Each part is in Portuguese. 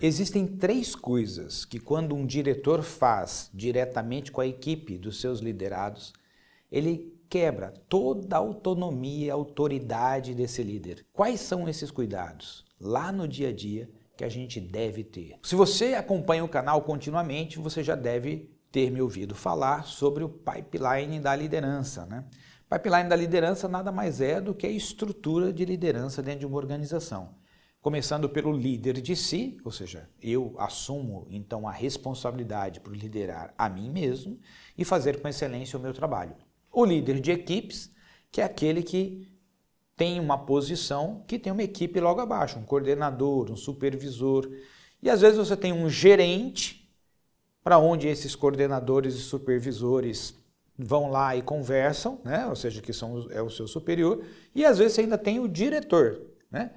Existem três coisas que, quando um diretor faz diretamente com a equipe dos seus liderados, ele quebra toda a autonomia e autoridade desse líder. Quais são esses cuidados? Lá no dia a dia que a gente deve ter. Se você acompanha o canal continuamente, você já deve ter me ouvido falar sobre o pipeline da liderança. Né? Pipeline da liderança nada mais é do que a estrutura de liderança dentro de uma organização. Começando pelo líder de si, ou seja, eu assumo então a responsabilidade por liderar a mim mesmo e fazer com excelência o meu trabalho. O líder de equipes, que é aquele que tem uma posição que tem uma equipe logo abaixo, um coordenador, um supervisor. E às vezes você tem um gerente para onde esses coordenadores e supervisores vão lá e conversam, né? ou seja, que são, é o seu superior, e às vezes você ainda tem o diretor. Né?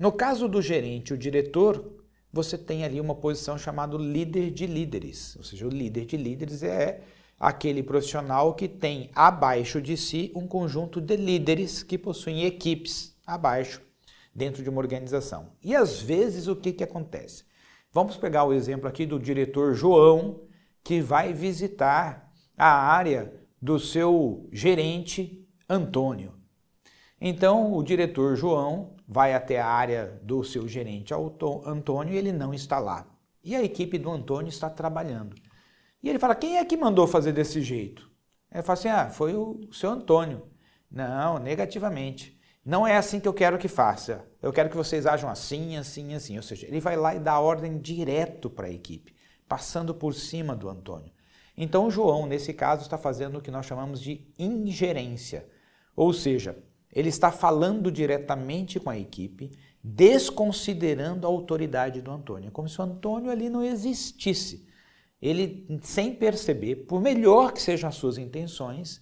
No caso do gerente, o diretor, você tem ali uma posição chamada líder de líderes, ou seja, o líder de líderes é aquele profissional que tem abaixo de si um conjunto de líderes que possuem equipes abaixo dentro de uma organização. E às vezes o que, que acontece? Vamos pegar o exemplo aqui do diretor João, que vai visitar a área do seu gerente Antônio. Então, o diretor João vai até a área do seu gerente Antônio e ele não está lá. E a equipe do Antônio está trabalhando. E ele fala: quem é que mandou fazer desse jeito? Ele fala assim: ah, foi o seu Antônio. Não, negativamente. Não é assim que eu quero que faça. Eu quero que vocês ajam assim, assim, assim. Ou seja, ele vai lá e dá ordem direto para a equipe, passando por cima do Antônio. Então, o João, nesse caso, está fazendo o que nós chamamos de ingerência. Ou seja, ele está falando diretamente com a equipe, desconsiderando a autoridade do Antônio. É como se o Antônio ali não existisse. Ele, sem perceber, por melhor que sejam as suas intenções,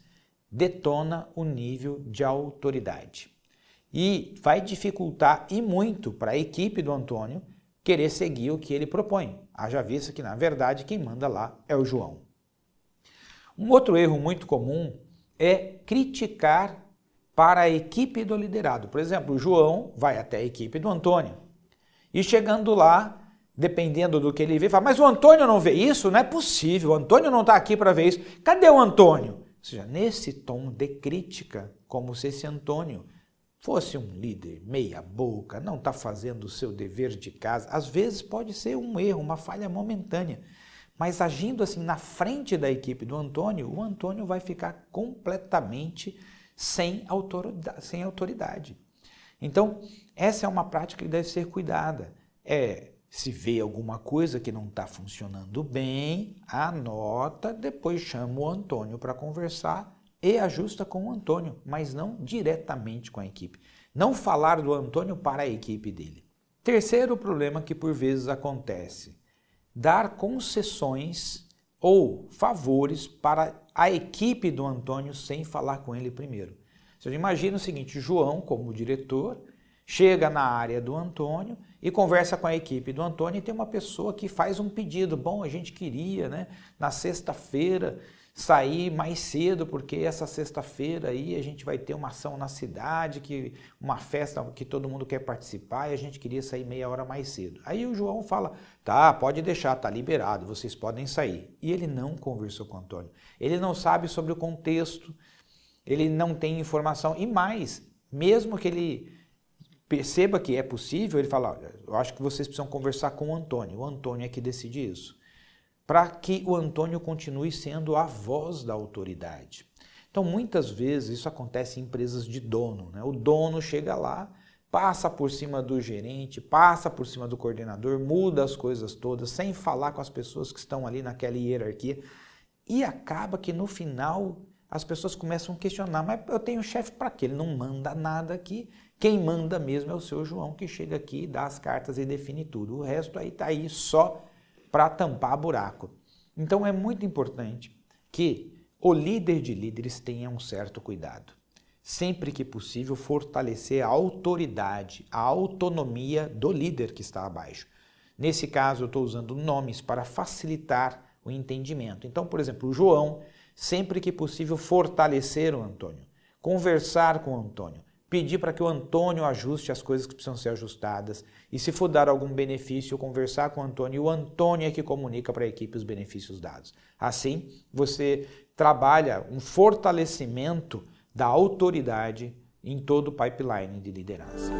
detona o nível de autoridade e vai dificultar e muito para a equipe do Antônio querer seguir o que ele propõe. Haja vista que, na verdade, quem manda lá é o João. Um outro erro muito comum é criticar para a equipe do liderado. Por exemplo, o João vai até a equipe do Antônio e chegando lá, dependendo do que ele vê, fala: Mas o Antônio não vê isso? Não é possível, o Antônio não está aqui para ver isso. Cadê o Antônio? Ou seja, nesse tom de crítica, como se esse Antônio fosse um líder meia boca, não está fazendo o seu dever de casa, às vezes pode ser um erro, uma falha momentânea. Mas agindo assim na frente da equipe do Antônio, o Antônio vai ficar completamente sem autoridade. Sem autoridade. Então, essa é uma prática que deve ser cuidada. É, se vê alguma coisa que não está funcionando bem, anota, depois chama o Antônio para conversar e ajusta com o Antônio, mas não diretamente com a equipe. Não falar do Antônio para a equipe dele. Terceiro problema que por vezes acontece: dar concessões ou favores para a equipe do Antônio sem falar com ele primeiro. Você imagina o seguinte: João, como diretor, chega na área do Antônio e conversa com a equipe do Antônio e tem uma pessoa que faz um pedido. Bom, a gente queria, né, na sexta-feira, sair mais cedo, porque essa sexta-feira aí a gente vai ter uma ação na cidade, que uma festa que todo mundo quer participar e a gente queria sair meia hora mais cedo. Aí o João fala: "Tá, pode deixar, tá liberado, vocês podem sair". E ele não conversou com o Antônio. Ele não sabe sobre o contexto, ele não tem informação e mais, mesmo que ele perceba que é possível, ele fala: Olha, eu acho que vocês precisam conversar com o Antônio. O Antônio é que decide isso para que o Antônio continue sendo a voz da autoridade. Então, muitas vezes isso acontece em empresas de dono. Né? O dono chega lá, passa por cima do gerente, passa por cima do coordenador, muda as coisas todas, sem falar com as pessoas que estão ali naquela hierarquia. E acaba que no final as pessoas começam a questionar: mas eu tenho chefe para quê? Ele não manda nada aqui. Quem manda mesmo é o seu João, que chega aqui, dá as cartas e define tudo. O resto aí está aí só para tampar buraco. Então é muito importante que o líder de líderes tenha um certo cuidado. Sempre que possível, fortalecer a autoridade, a autonomia do líder que está abaixo. Nesse caso, eu estou usando nomes para facilitar o entendimento. Então, por exemplo, o João, sempre que possível, fortalecer o Antônio, conversar com o Antônio, pedir para que o Antônio ajuste as coisas que precisam ser ajustadas. E se for dar algum benefício, conversar com o Antônio, e o Antônio é que comunica para a equipe os benefícios dados. Assim, você trabalha um fortalecimento da autoridade em todo o pipeline de liderança.